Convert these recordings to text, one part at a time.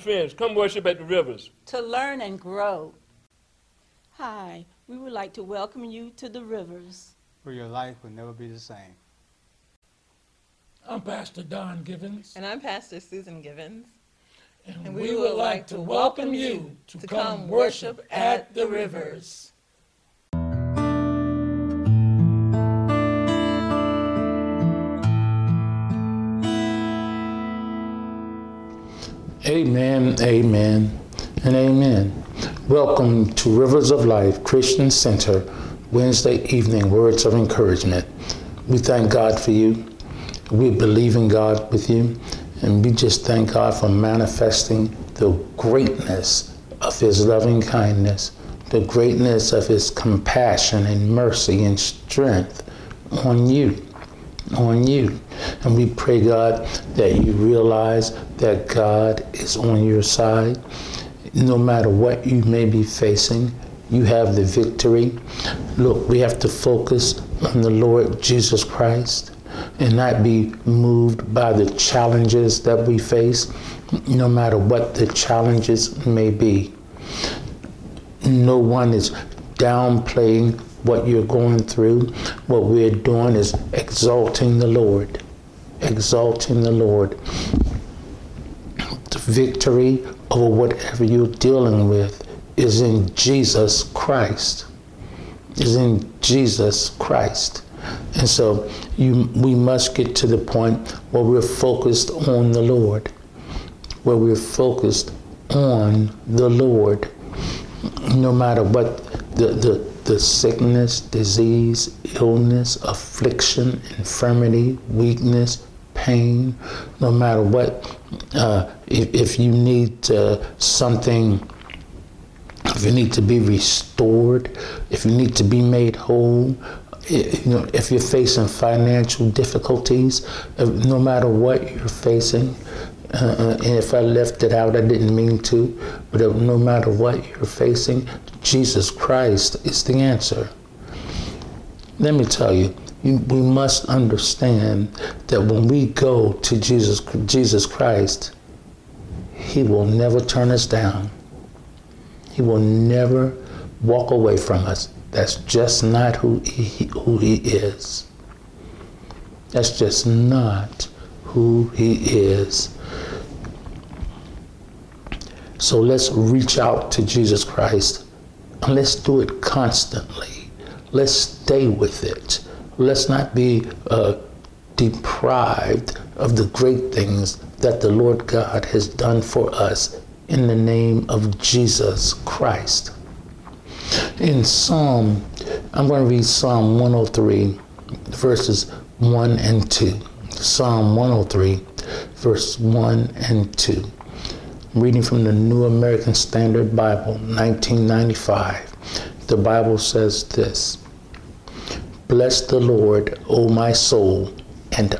friends. Come worship at the rivers. to learn and grow. Hi, we would like to welcome you to the Rivers. where your life will never be the same. I'm Pastor Don Givens, And I'm Pastor Susan Givens. and, and we would like to welcome you to come worship at the rivers. Amen, amen, and amen. Welcome to Rivers of Life Christian Center, Wednesday evening words of encouragement. We thank God for you. We believe in God with you, and we just thank God for manifesting the greatness of His loving kindness, the greatness of His compassion and mercy and strength on you on you. And we pray, God, that you realize that God is on your side. No matter what you may be facing, you have the victory. Look, we have to focus on the Lord Jesus Christ and not be moved by the challenges that we face, no matter what the challenges may be. No one is downplaying what you're going through. What we're doing is exalting the Lord. Exalting the Lord. The victory over whatever you're dealing with is in Jesus Christ. Is in Jesus Christ. And so you we must get to the point where we're focused on the Lord. Where we're focused on the Lord. No matter what the, the the sickness, disease, illness, affliction, infirmity, weakness, pain, no matter what, uh, if, if you need uh, something, if you need to be restored, if you need to be made whole, you know, if you're facing financial difficulties, no matter what you're facing, uh, and if I left it out, I didn't mean to, but no matter what you're facing, Jesus Christ is the answer. Let me tell you, we must understand that when we go to Jesus, Jesus Christ, He will never turn us down. He will never walk away from us. That's just not who He, who he is. That's just not who He is. So let's reach out to Jesus Christ let's do it constantly. Let's stay with it. Let's not be uh, deprived of the great things that the Lord God has done for us in the name of Jesus Christ. In Psalm, I'm going to read Psalm 103, verses 1 and 2. Psalm 103, verse 1 and 2. Reading from the New American Standard Bible, 1995. The Bible says this Bless the Lord, O my soul, and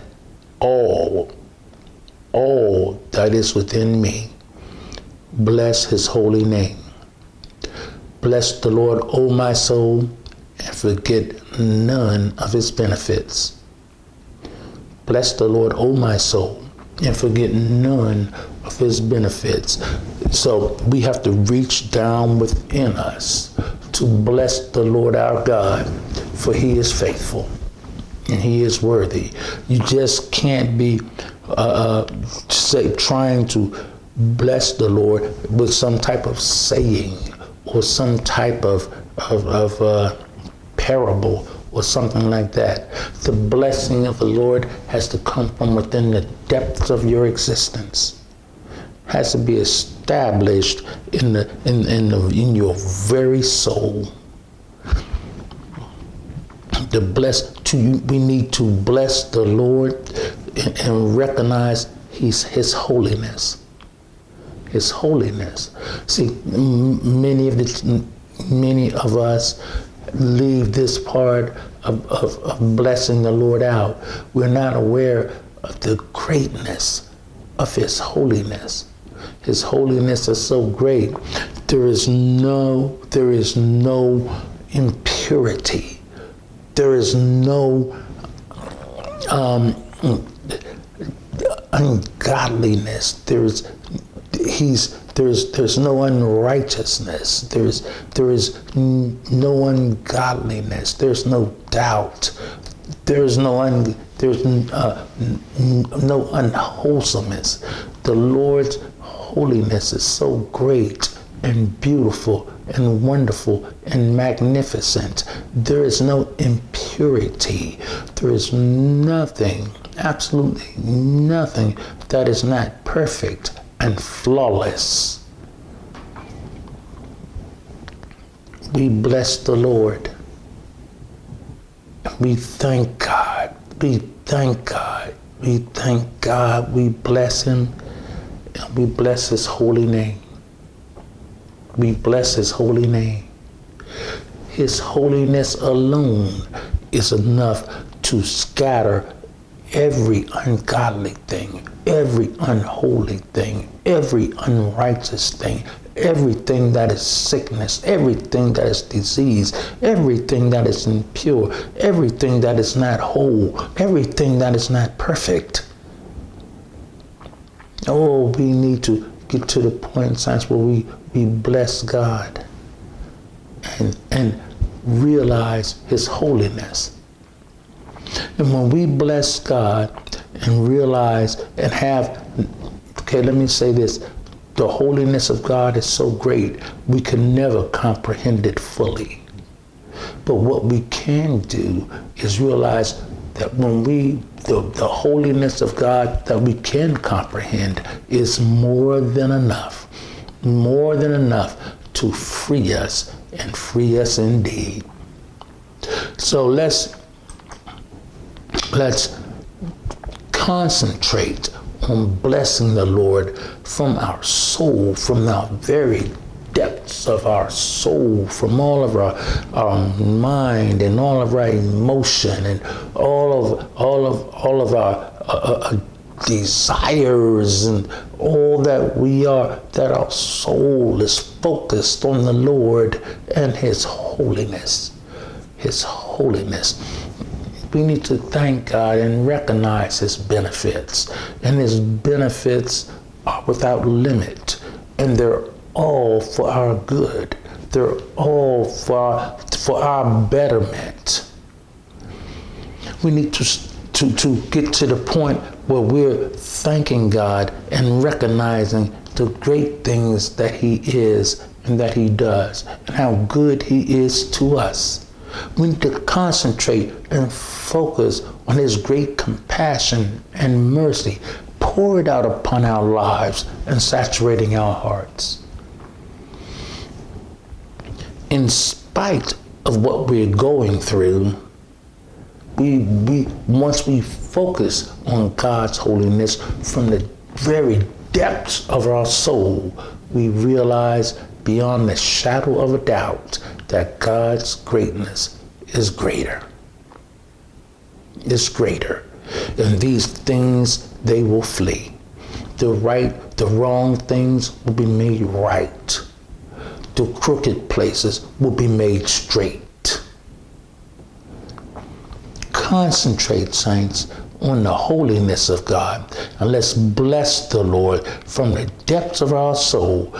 all, all that is within me. Bless his holy name. Bless the Lord, O my soul, and forget none of his benefits. Bless the Lord, O my soul, and forget none his benefits. So we have to reach down within us to bless the Lord our God, for he is faithful and he is worthy. You just can't be uh, say, trying to bless the Lord with some type of saying or some type of, of, of uh, parable or something like that. The blessing of the Lord has to come from within the depths of your existence. Has to be established in the in in, the, in your very soul. To bless to we need to bless the Lord and, and recognize He's His holiness. His holiness. See, many of the many of us leave this part of, of, of, blessing the Lord out. We're not aware of the greatness of His holiness. His holiness is so great. There is no, there is no impurity. There is no um, ungodliness. There is he's there's there's no unrighteousness there's there is no ungodliness there's no doubt there's no un, there's uh, no unwholesomeness the lord's holiness is so great and beautiful and wonderful and magnificent there is no impurity there is nothing absolutely nothing that is not perfect and flawless. We bless the Lord. We thank God. We thank God. We thank God. We bless Him and we bless His holy name. We bless His holy name. His holiness alone is enough to scatter every ungodly thing, every unholy thing, every unrighteous thing, everything that is sickness, everything that is disease, everything that is impure, everything that is not whole, everything that is not perfect. Oh, we need to get to the point, in science, where we, we bless God and, and realize His holiness. And when we bless God and realize and have, okay, let me say this the holiness of God is so great, we can never comprehend it fully. But what we can do is realize that when we, the, the holiness of God that we can comprehend is more than enough, more than enough to free us and free us indeed. So let's let's concentrate on blessing the Lord from our soul, from the very depths of our soul, from all of our, our mind and all of our emotion and all of all of all of our uh, uh, desires and all that we are, that our soul is focused on the Lord and His holiness. His holiness we need to thank God and recognize His benefits. And His benefits are without limit, and they're all for our good. They're all for our, for our betterment. We need to, to, to get to the point where we're thanking God and recognizing the great things that He is and that He does, and how good He is to us. We need to concentrate and focus on His great compassion and mercy poured out upon our lives and saturating our hearts. In spite of what we're going through, we, we once we focus on God's holiness from the very depths of our soul, we realize beyond the shadow of a doubt that God's greatness is greater. Is greater. And these things they will flee. The right, the wrong things will be made right. The crooked places will be made straight. Concentrate, saints, on the holiness of God. And let's bless the Lord from the depths of our soul.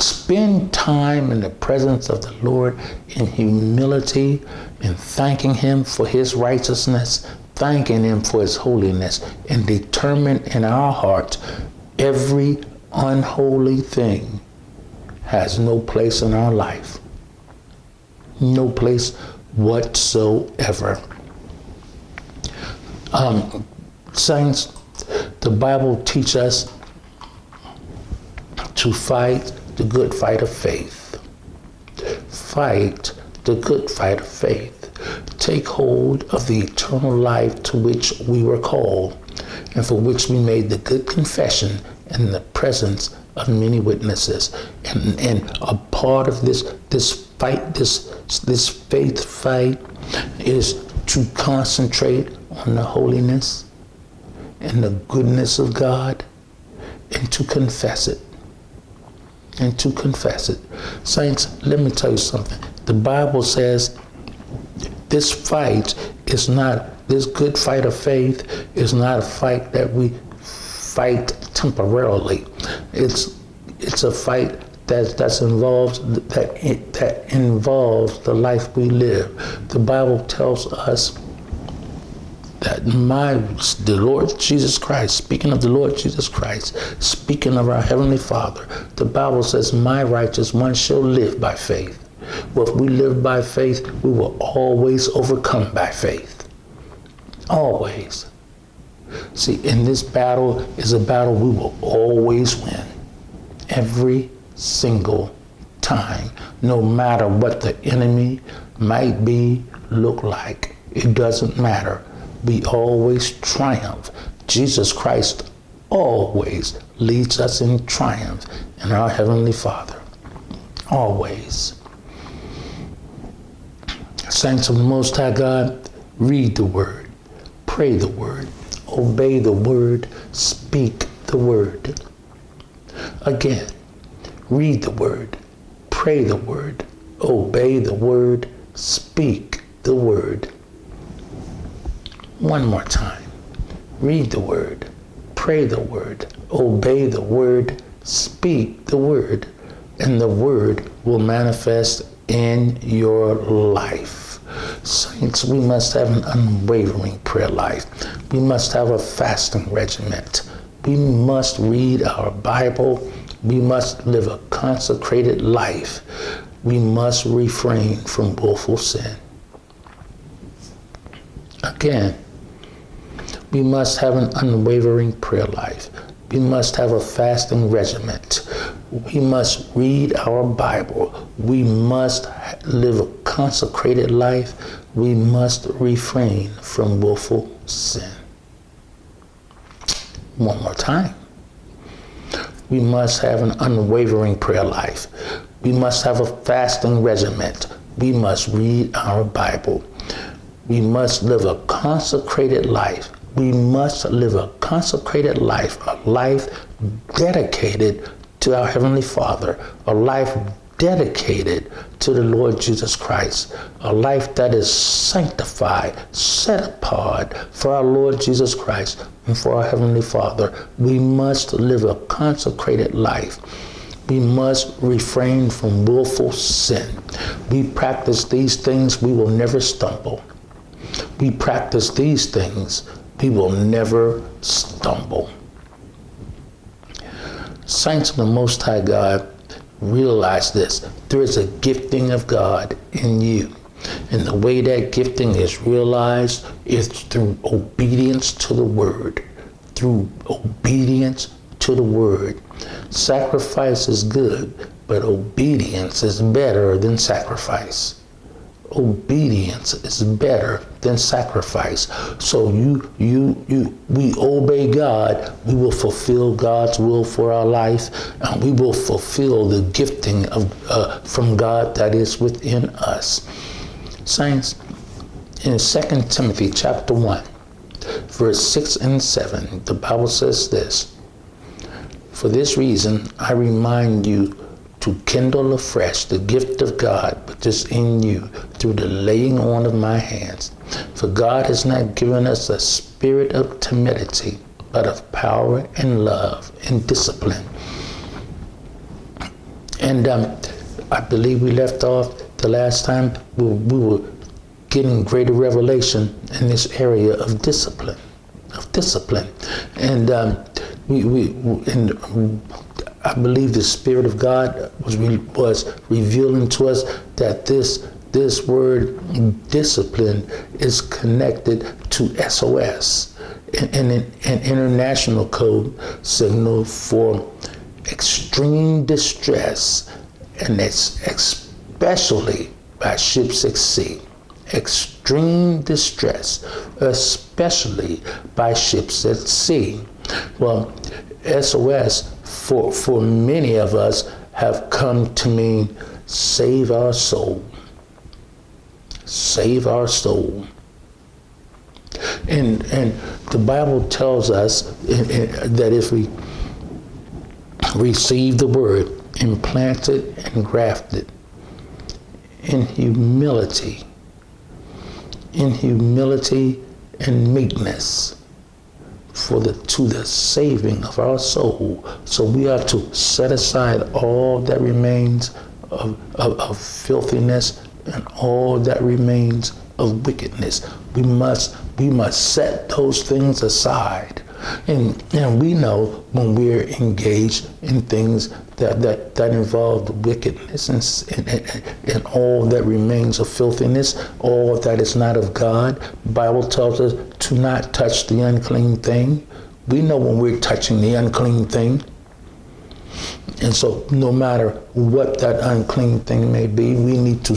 Spend time in the presence of the Lord in humility and thanking Him for His righteousness, thanking Him for His holiness, and determine in our hearts every unholy thing has no place in our life. No place whatsoever. Um, saints, the Bible teaches us to fight the good fight of faith. Fight the good fight of faith. Take hold of the eternal life to which we were called and for which we made the good confession in the presence of many witnesses. And, and a part of this this fight, this this faith fight, is to concentrate on the holiness and the goodness of God and to confess it. And to confess it. Saints, let me tell you something. The Bible says this fight is not, this good fight of faith is not a fight that we fight temporarily. It's it's a fight that that's involved that that involves the life we live. The Bible tells us that my the Lord Jesus Christ, speaking of the Lord Jesus Christ, speaking of our Heavenly Father, the Bible says, My righteous one shall live by faith. Well, if we live by faith, we will always overcome by faith. Always. See, in this battle is a battle we will always win. Every single time, no matter what the enemy might be, look like. It doesn't matter. We always triumph. Jesus Christ always leads us in triumph in our Heavenly Father. Always. Saints of the Most High God, read the Word, pray the Word, obey the Word, speak the Word. Again, read the Word, pray the Word, obey the Word, speak the Word. One more time. Read the Word, pray the Word, obey the Word, speak the Word, and the Word will manifest in your life. Saints, we must have an unwavering prayer life. We must have a fasting regiment. We must read our Bible. We must live a consecrated life. We must refrain from willful sin. Again, we must have an unwavering prayer life. We must have a fasting regiment. We must read our Bible. We must live a consecrated life. We must refrain from willful sin. One more time. We must have an unwavering prayer life. We must have a fasting regiment. We must read our Bible. We must live a consecrated life. We must live a consecrated life, a life dedicated to our Heavenly Father, a life dedicated to the Lord Jesus Christ, a life that is sanctified, set apart for our Lord Jesus Christ and for our Heavenly Father. We must live a consecrated life. We must refrain from willful sin. We practice these things, we will never stumble. We practice these things, we will never stumble. Saints of the Most High God, realize this. There is a gifting of God in you. And the way that gifting is realized is through obedience to the word. Through obedience to the word. Sacrifice is good, but obedience is better than sacrifice obedience is better than sacrifice. So you you you we obey God, we will fulfill God's will for our life, and we will fulfill the gifting of uh, from God that is within us. Saints, in 2 Timothy chapter 1, verse 6 and 7, the Bible says this. For this reason, I remind you to kindle afresh the gift of God which is in you through the laying on of my hands. For God has not given us a spirit of timidity, but of power and love and discipline. And um, I believe we left off the last time we, we were getting greater revelation in this area of discipline, of discipline, and um, we we and I believe the Spirit of God was was revealing to us that this this word discipline is connected to SOS, an, an, an international code signal for extreme distress, and it's especially by ships at sea. Extreme distress, especially by ships at sea. Well, SOS for, for many of us have come to mean save our soul. Save our soul. And, and the Bible tells us eh, eh, that if we receive the word, implanted and grafted in humility, in humility and meekness, for the to the saving of our soul. So we are to set aside all that remains of, of, of filthiness and all that remains of wickedness. We must we must set those things aside. And, and we know when we're engaged in things that, that, that involve wickedness and, and, and all that remains of filthiness, all that is not of God. Bible tells us to not touch the unclean thing. We know when we're touching the unclean thing. And so, no matter what that unclean thing may be, we need to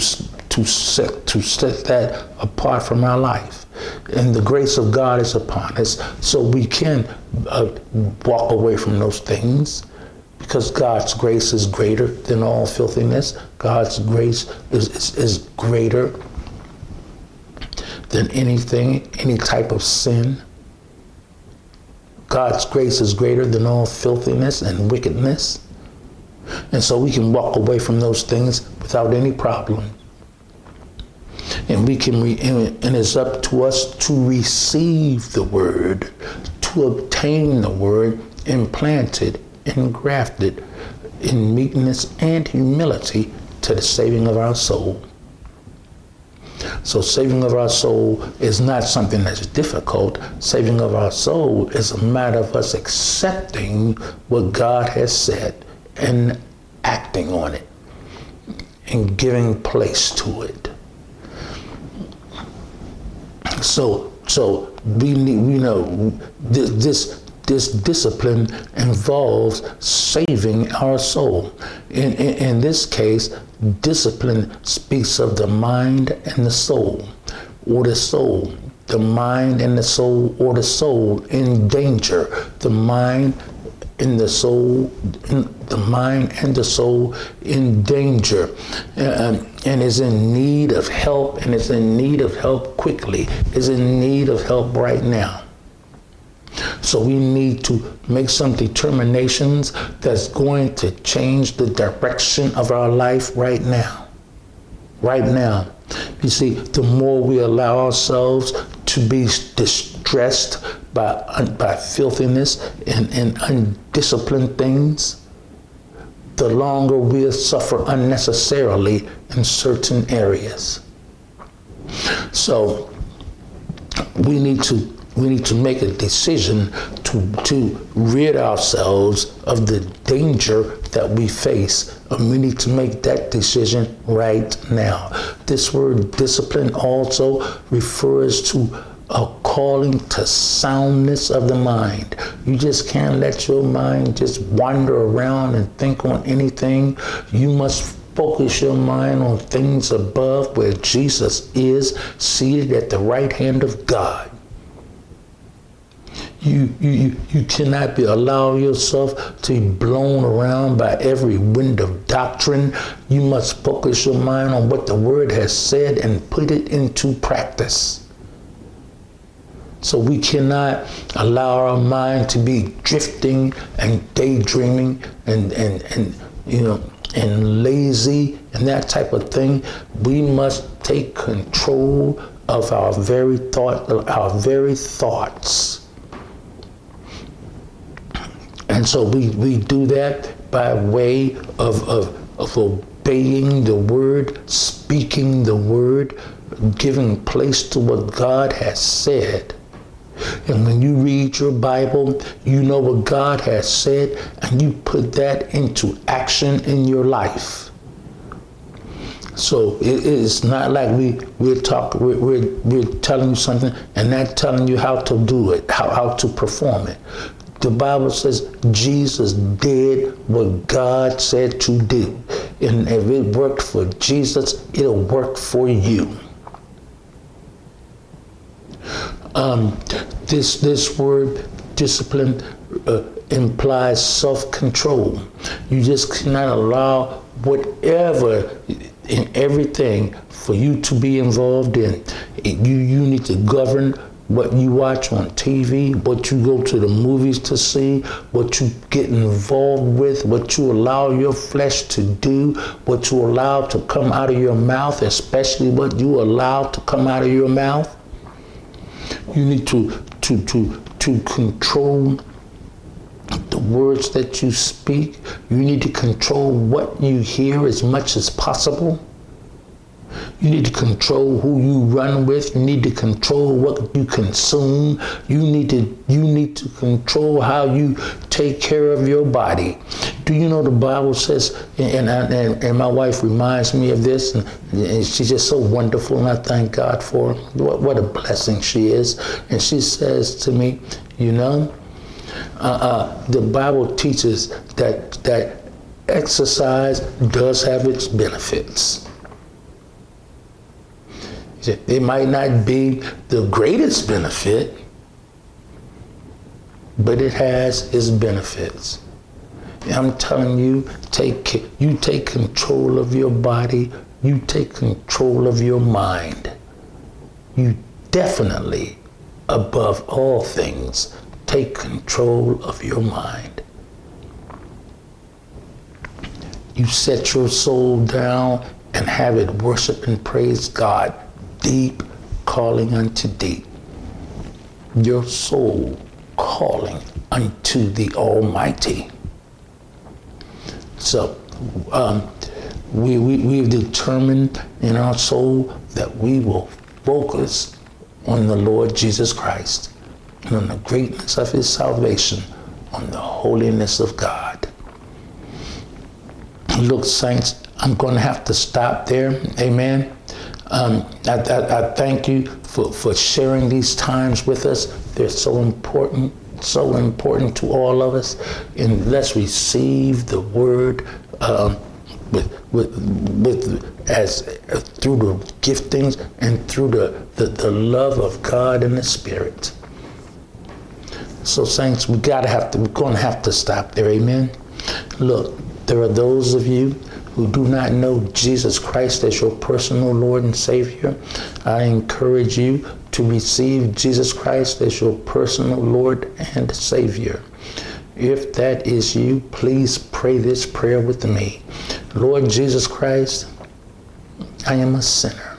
to set to set that apart from our life. And the grace of God is upon us, so we can uh, walk away from those things because God's grace is greater than all filthiness. God's grace is, is, is greater than anything, any type of sin. God's grace is greater than all filthiness and wickedness. And so we can walk away from those things without any problem and we can re- and it's up to us to receive the word to obtain the word implanted and grafted in meekness and humility to the saving of our soul. So saving of our soul is not something that's difficult. Saving of our soul is a matter of us accepting what god has said and acting on it and giving place to it so so we need we know this this this discipline involves saving our soul. In, in, in this case, discipline speaks of the mind and the soul, or the soul, the mind and the soul, or the soul in danger. The mind in the soul, the mind and the soul in danger, uh, and is in need of help, and is in need of help quickly, is in need of help right now. So we need to make some determinations that's going to change the direction of our life right now. Right now. You see, the more we allow ourselves to be distressed by, by filthiness and, and undisciplined things, the longer we'll suffer unnecessarily in certain areas. So we need to we need to make a decision to, to rid ourselves of the danger that we face. And we need to make that decision right now. This word discipline also refers to a calling to soundness of the mind. You just can't let your mind just wander around and think on anything. You must focus your mind on things above where Jesus is seated at the right hand of God. You, you, you cannot be allow yourself to be blown around by every wind of doctrine. You must focus your mind on what the word has said and put it into practice. So we cannot allow our mind to be drifting and daydreaming and, and, and you know and lazy and that type of thing. We must take control of our very thought, our very thoughts. And so we, we do that by way of, of, of obeying the word, speaking the word, giving place to what God has said. And when you read your Bible, you know what God has said, and you put that into action in your life. So it is not like we we're talking we're, we're, we're telling you something and not telling you how to do it, how, how to perform it. The Bible says Jesus did what God said to do. And if it worked for Jesus, it'll work for you. Um, this this word discipline uh, implies self-control. You just cannot allow whatever in everything for you to be involved in. You you need to govern what you watch on TV, what you go to the movies to see, what you get involved with, what you allow your flesh to do, what you allow to come out of your mouth, especially what you allow to come out of your mouth. You need to to, to, to control the words that you speak. You need to control what you hear as much as possible. You need to control who you run with. You need to control what you consume. You need to you need to control how you take care of your body. Do you know the Bible says, and, and, and my wife reminds me of this, and, and she's just so wonderful, and I thank God for her. What, what a blessing she is. And she says to me, you know, uh, uh, the Bible teaches that that exercise does have its benefits. It might not be the greatest benefit, but it has its benefits. I'm telling you, take you take control of your body, you take control of your mind. You definitely, above all things, take control of your mind. You set your soul down and have it worship and praise God deep calling unto deep. Your soul calling unto the Almighty. So, um, we, we, we've determined in our soul that we will focus on the Lord Jesus Christ and on the greatness of his salvation, on the holiness of God. Look, saints, I'm going to have to stop there. Amen. Um, I, I, I, thank you for, for sharing these times with us. They're so important, so important to all of us. And let's receive the word um, with, with, with as uh, through the giftings and through the, the, the love of God and the Spirit. So, saints, we gotta have to. We're to have to stop there. Amen. Look, there are those of you who do not know Jesus Christ as your personal Lord and Savior, I encourage you to receive Jesus Christ as your personal Lord and Savior. If that is you, please pray this prayer with me. Lord Jesus Christ, I am a sinner.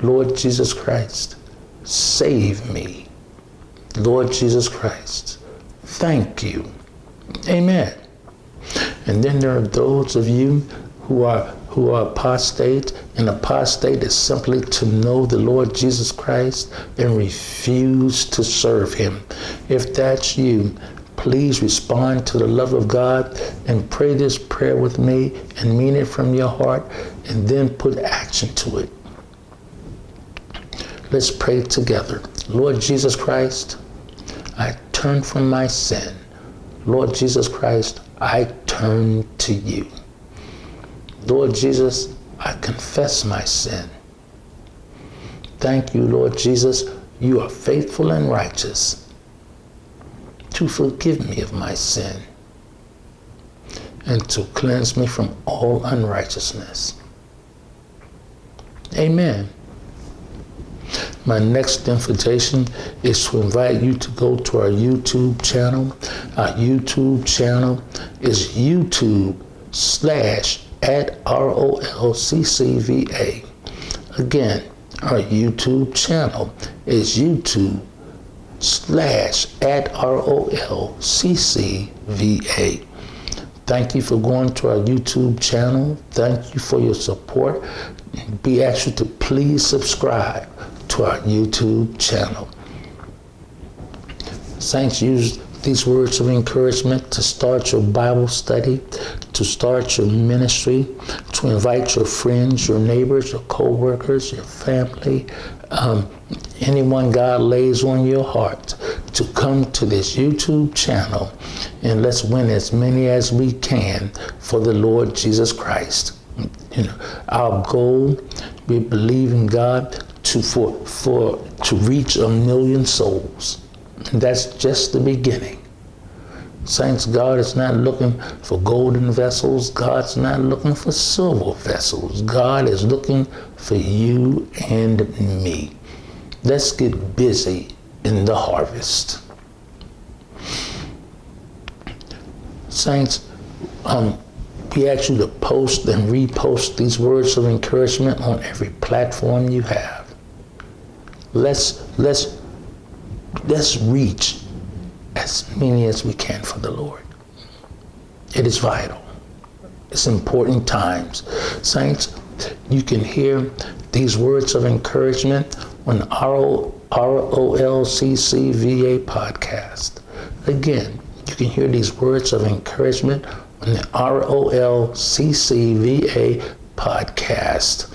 Lord Jesus Christ, save me. Lord Jesus Christ, thank you. Amen. And then there are those of you who are who are apostate, An apostate is simply to know the Lord Jesus Christ and refuse to serve him. If that's you, please respond to the love of God and pray this prayer with me and mean it from your heart and then put action to it. Let's pray together. Lord Jesus Christ, I turn from my sin. Lord Jesus Christ, I turn to you. Lord Jesus, I confess my sin. Thank you, Lord Jesus. You are faithful and righteous to forgive me of my sin and to cleanse me from all unrighteousness. Amen. My next invitation is to invite you to go to our YouTube channel. Our YouTube channel is YouTube slash at ROLCCVA. Again, our YouTube channel is YouTube slash at ROLCCVA. Thank you for going to our YouTube channel. Thank you for your support. Be ask you to please subscribe to our YouTube channel. Saints, use these words of encouragement to start your Bible study, to start your ministry, to invite your friends, your neighbors, your co-workers, your family, um, anyone God lays on your heart to come to this YouTube channel and let's win as many as we can for the Lord Jesus Christ. You know, our goal, we believe in God to for for to reach a million souls. That's just the beginning. Saints, God is not looking for golden vessels. God's not looking for silver vessels. God is looking for you and me. Let's get busy in the harvest. Saints, um, we ask you to post and repost these words of encouragement on every platform you have. Let's let's let's reach as many as we can for the Lord. It is vital. It's important times. Saints, you can hear these words of encouragement on RO, ROLCCVA podcast. Again, you can hear these words of encouragement on the ROLCCVA podcast.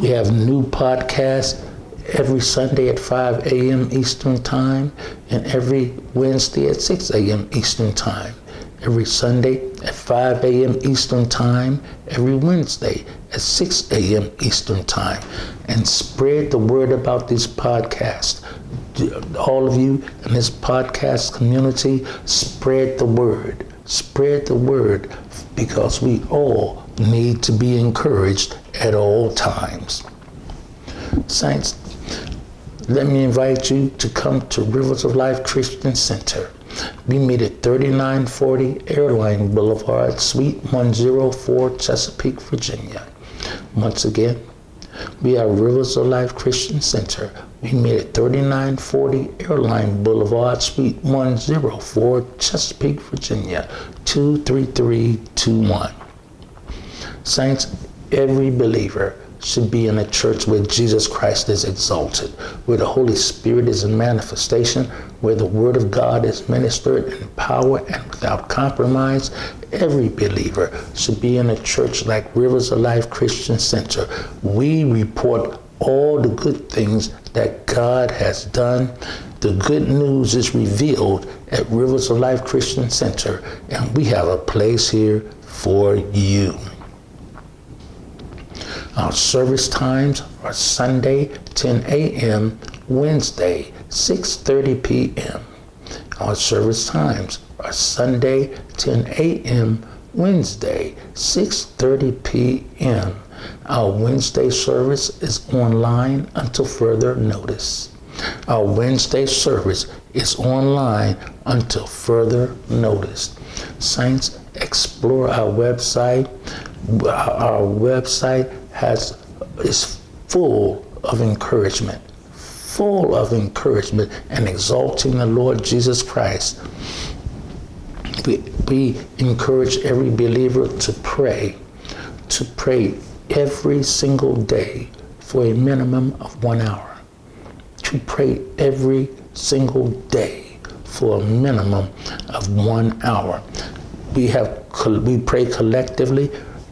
We have new podcasts every Sunday at 5 a.m. Eastern Time and every Wednesday at 6 a.m. Eastern Time. Every Sunday at 5 a.m. Eastern Time, every Wednesday at 6 a.m. Eastern Time. And spread the word about this podcast. All of you in this podcast community, spread the word. Spread the word because we all need to be encouraged at all times. Saints, let me invite you to come to Rivers of Life Christian Center. We meet at 3940 Airline Boulevard, Suite 104, Chesapeake, Virginia. Once again, we are Rivers of Life Christian Center. We meet at 3940 Airline Boulevard, Suite 104, Chesapeake, Virginia, 23321. Saints, every believer should be in a church where Jesus Christ is exalted, where the Holy Spirit is in manifestation, where the Word of God is ministered in power and without compromise. Every believer should be in a church like Rivers of Life Christian Center. We report all the good things that God has done. The good news is revealed at Rivers of Life Christian Center, and we have a place here for you. Our service times are Sunday 10 a.m., Wednesday 6:30 p.m. Our service times are Sunday 10 a.m., Wednesday 6:30 p.m. Our Wednesday service is online until further notice. Our Wednesday service is online until further notice. Saints, explore our website. Our website has is full of encouragement, full of encouragement and exalting the Lord Jesus Christ. We, we encourage every believer to pray, to pray every single day for a minimum of one hour. To pray every single day for a minimum of one hour. We have we pray collectively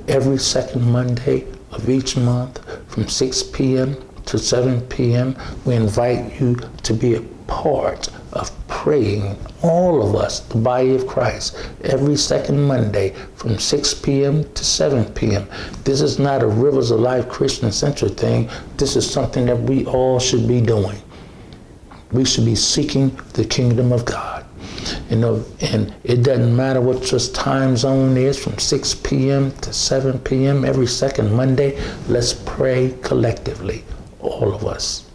every second Monday of each month from 6 p.m. to 7 p.m. We invite you to be a part of praying, all of us, the body of Christ, every second Monday from 6 p.m. to 7 p.m. This is not a Rivers of Life Christian Center thing. This is something that we all should be doing. We should be seeking the kingdom of God. You know, and it doesn't matter what your time zone is from 6 p.m. to 7 p.m. every second Monday. Let's pray collectively, all of us.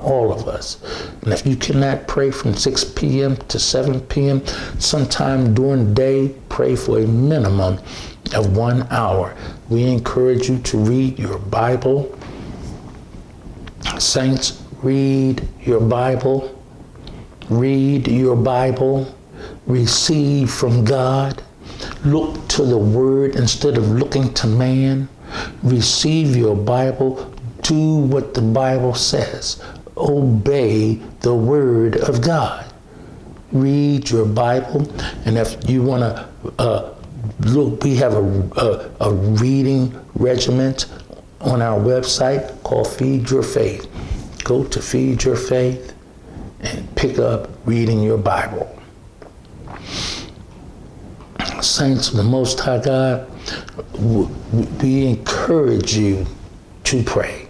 All of us. And if you cannot pray from 6 p.m. to 7 p.m., sometime during the day, pray for a minimum of one hour. We encourage you to read your Bible. Saints, read your Bible. Read your Bible. Receive from God. Look to the Word instead of looking to man. Receive your Bible. Do what the Bible says. Obey the Word of God. Read your Bible. And if you want to uh, look, we have a, a, a reading regiment on our website called Feed Your Faith. Go to Feed Your Faith and pick up reading your Bible. Saints of the Most High God, we encourage you to pray.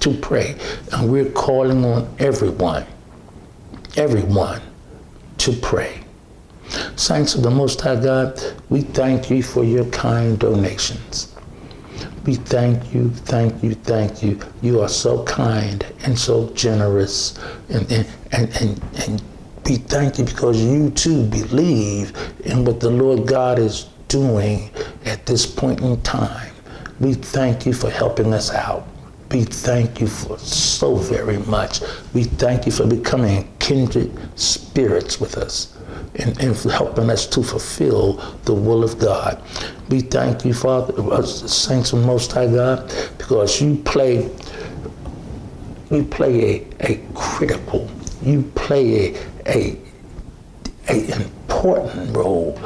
To pray. And we're calling on everyone, everyone to pray. Saints of the Most High God, we thank you for your kind donations. We thank you, thank you, thank you. You are so kind and so generous. And, and, and, and, and we thank you because you too believe in what the Lord God is doing at this point in time. We thank you for helping us out. We thank you for so very much. We thank you for becoming kindred spirits with us and, and helping us to fulfill the will of God. We thank you, Father, uh, saints of Most High God, because you play you play a, a critical, you play a, a, a important role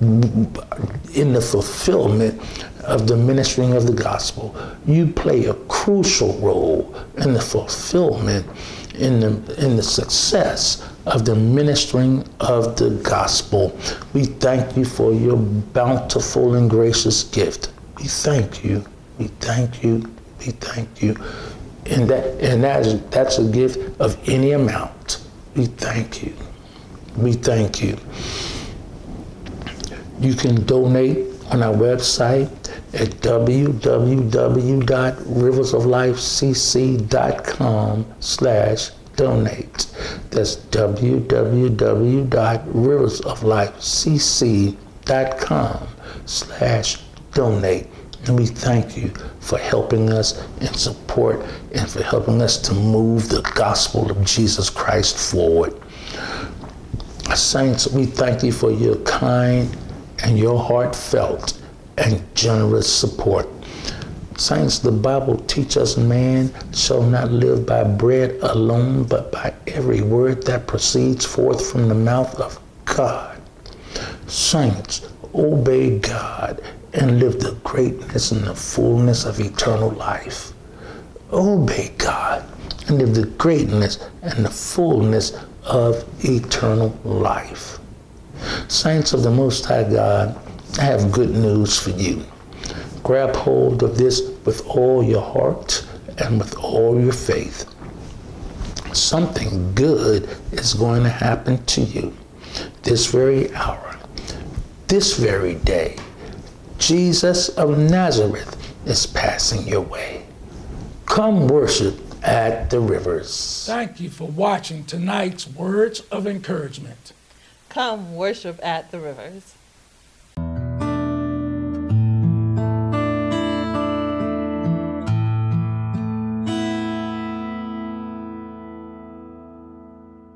in the fulfillment of the ministering of the gospel. You play a crucial role in the fulfillment, in the, in the success of the ministering of the gospel. We thank you for your bountiful and gracious gift. We thank you. We thank you. We thank you. And that and that is, that's a gift of any amount. We thank you. We thank you. You can donate on our website at www.riversoflifecc.com slash donate. That's www.riversoflifecc.com slash donate. And we thank you for helping us and support and for helping us to move the gospel of Jesus Christ forward. Saints, we thank you for your kind and your heartfelt and generous support. Saints, the Bible teaches us man shall not live by bread alone, but by every word that proceeds forth from the mouth of God. Saints, obey God and live the greatness and the fullness of eternal life. Obey God and live the greatness and the fullness of eternal life. Saints of the Most High God, I have good news for you. Grab hold of this with all your heart and with all your faith. Something good is going to happen to you this very hour, this very day. Jesus of Nazareth is passing your way. Come worship at the rivers. Thank you for watching tonight's Words of Encouragement. Come worship at the rivers.